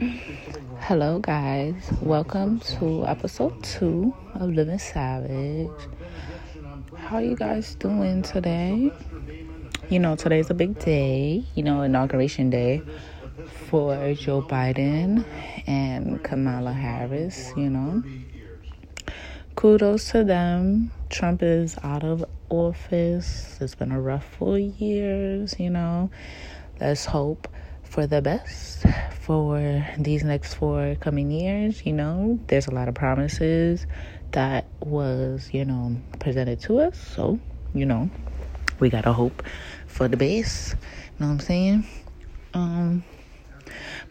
Hello, guys. Welcome to episode two of Living Savage. How are you guys doing today? You know, today's a big day, you know, inauguration day for Joe Biden and Kamala Harris, you know. Kudos to them. Trump is out of office. It's been a rough four years, you know. Let's hope for the best for these next four coming years. You know, there's a lot of promises that was, you know, presented to us. So, you know, we gotta hope for the best. You know what I'm saying? Um,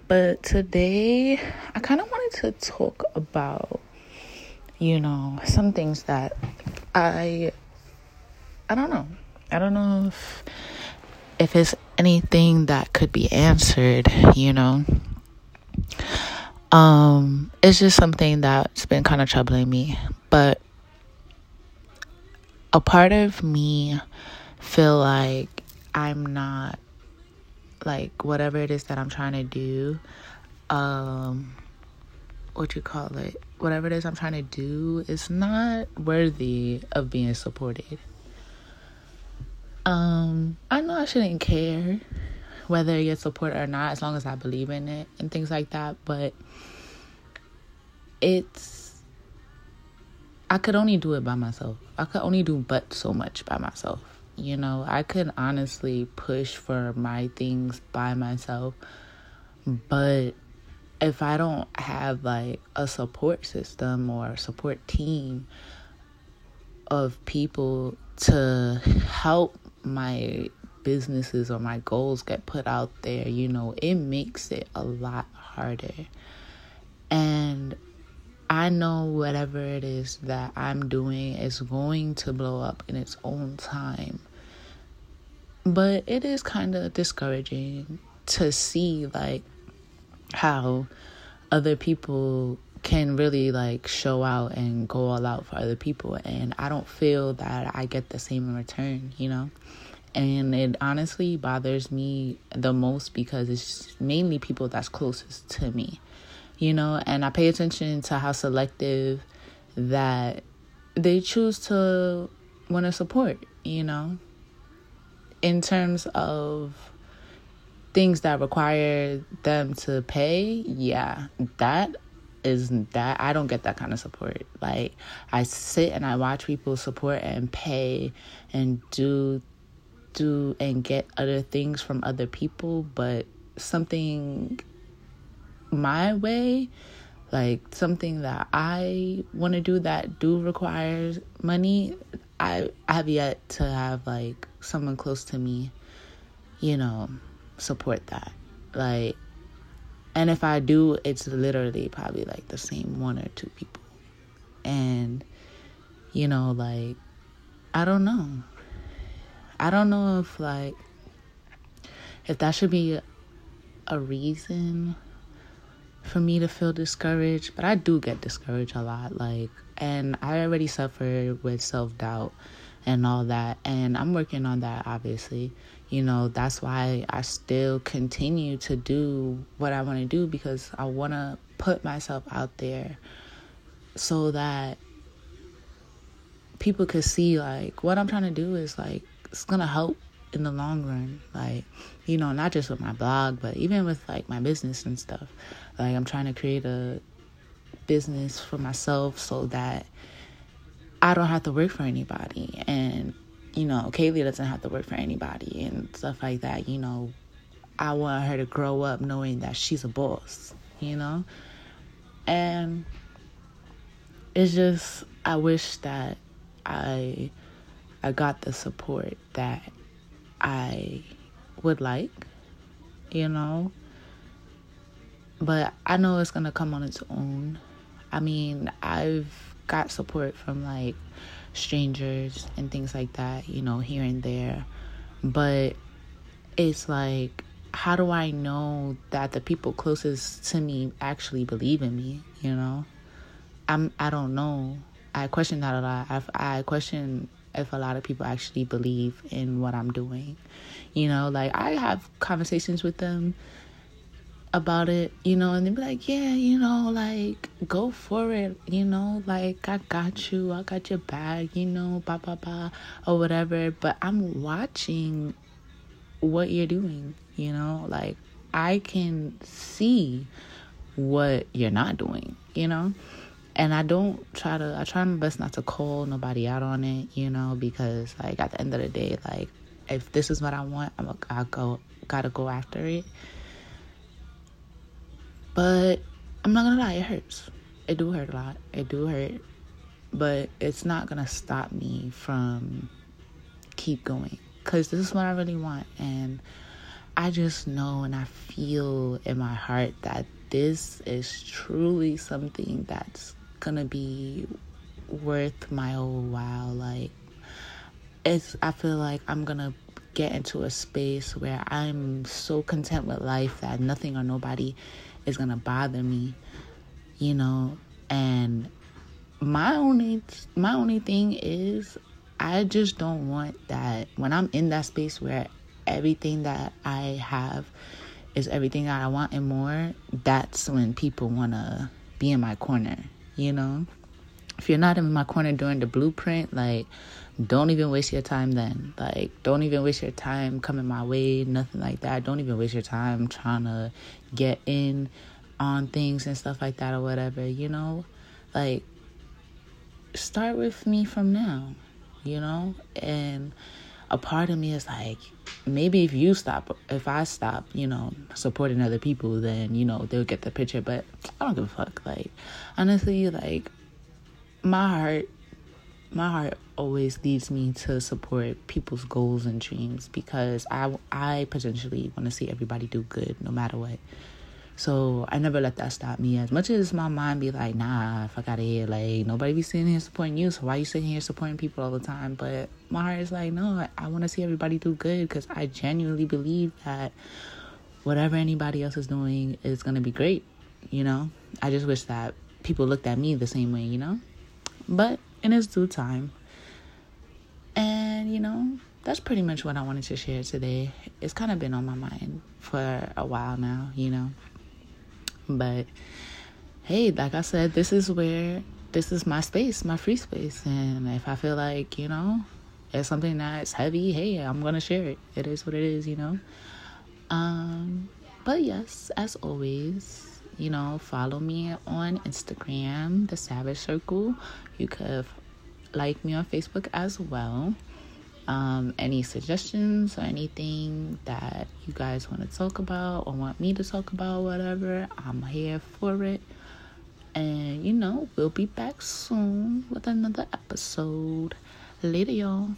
but today I kind of wanted to talk about, you know, some things that I, I don't know. I don't know if if it's anything that could be answered, you know. Um, it's just something that's been kind of troubling me, but a part of me feel like I'm not like whatever it is that I'm trying to do, um, what you call it, whatever it is I'm trying to do is not worthy of being supported. Um, I know I shouldn't care whether gets support or not, as long as I believe in it and things like that. But it's I could only do it by myself. I could only do but so much by myself. You know, I could honestly push for my things by myself, but if I don't have like a support system or support team of people to help my businesses or my goals get put out there, you know, it makes it a lot harder. And I know whatever it is that I'm doing is going to blow up in its own time. But it is kind of discouraging to see like how other people can really like show out and go all out for other people and I don't feel that I get the same in return, you know? And it honestly bothers me the most because it's mainly people that's closest to me, you know? And I pay attention to how selective that they choose to want to support, you know? In terms of things that require them to pay, yeah, that is that I don't get that kind of support. Like I sit and I watch people support and pay and do do and get other things from other people, but something my way, like something that I want to do that do requires money, I I have yet to have like someone close to me, you know, support that. Like and if I do, it's literally probably like the same one or two people. And, you know, like, I don't know. I don't know if, like, if that should be a reason for me to feel discouraged. But I do get discouraged a lot. Like, and I already suffer with self doubt and all that. And I'm working on that, obviously. You know, that's why I still continue to do what I want to do because I want to put myself out there so that people could see, like, what I'm trying to do is, like, it's going to help in the long run. Like, you know, not just with my blog, but even with, like, my business and stuff. Like, I'm trying to create a business for myself so that I don't have to work for anybody. And, you know, Kaylee doesn't have to work for anybody and stuff like that. You know, I want her to grow up knowing that she's a boss, you know? And it's just, I wish that I I got the support that I would like, you know. But I know it's gonna come on its own. I mean, I've got support from like strangers and things like that, you know, here and there. But it's like, how do I know that the people closest to me actually believe in me, you know? I'm I don't know. I question that a lot. I I question if a lot of people actually believe in what I'm doing. You know, like I have conversations with them about it, you know, and they be like, yeah, you know, like go for it, you know, like I got you, I got your bag, you know, blah blah blah or whatever. But I'm watching what you're doing, you know, like I can see what you're not doing, you know. And I don't try to I try my best not to call nobody out on it, you know, because like at the end of the day, like if this is what I want, I'm a, I go gotta go after it but I'm not gonna lie, it hurts. It do hurt a lot. It do hurt. But it's not gonna stop me from keep going. Cause this is what I really want. And I just know and I feel in my heart that this is truly something that's gonna be worth my whole while. Like it's I feel like I'm gonna get into a space where I'm so content with life that nothing or nobody is going to bother me, you know, and my only my only thing is I just don't want that when I'm in that space where everything that I have is everything that I want and more, that's when people want to be in my corner, you know? If you're not in my corner during the blueprint, like don't even waste your time then. Like, don't even waste your time coming my way, nothing like that. Don't even waste your time trying to get in on things and stuff like that or whatever, you know? Like, start with me from now, you know? And a part of me is like, maybe if you stop, if I stop, you know, supporting other people, then, you know, they'll get the picture. But I don't give a fuck. Like, honestly, like, my heart my heart always leads me to support people's goals and dreams because I I potentially want to see everybody do good no matter what. So I never let that stop me. As much as my mind be like, nah, fuck out of here. Like nobody be sitting here supporting you. So why you sitting here supporting people all the time? But my heart is like, no, I, want to see everybody do good because I genuinely believe that whatever anybody else is doing is gonna be great. You know, I just wish that people looked at me the same way. You know, but in its due time. And, you know, that's pretty much what I wanted to share today. It's kind of been on my mind for a while now, you know. But hey, like I said, this is where this is my space, my free space. And if I feel like, you know, it's something that's heavy, hey, I'm gonna share it. It is what it is, you know. Um, but yes, as always, you know, follow me on Instagram, The Savage Circle. You could like me on Facebook as well. Um, any suggestions or anything that you guys want to talk about or want me to talk about, whatever, I'm here for it. And you know, we'll be back soon with another episode. Later, y'all.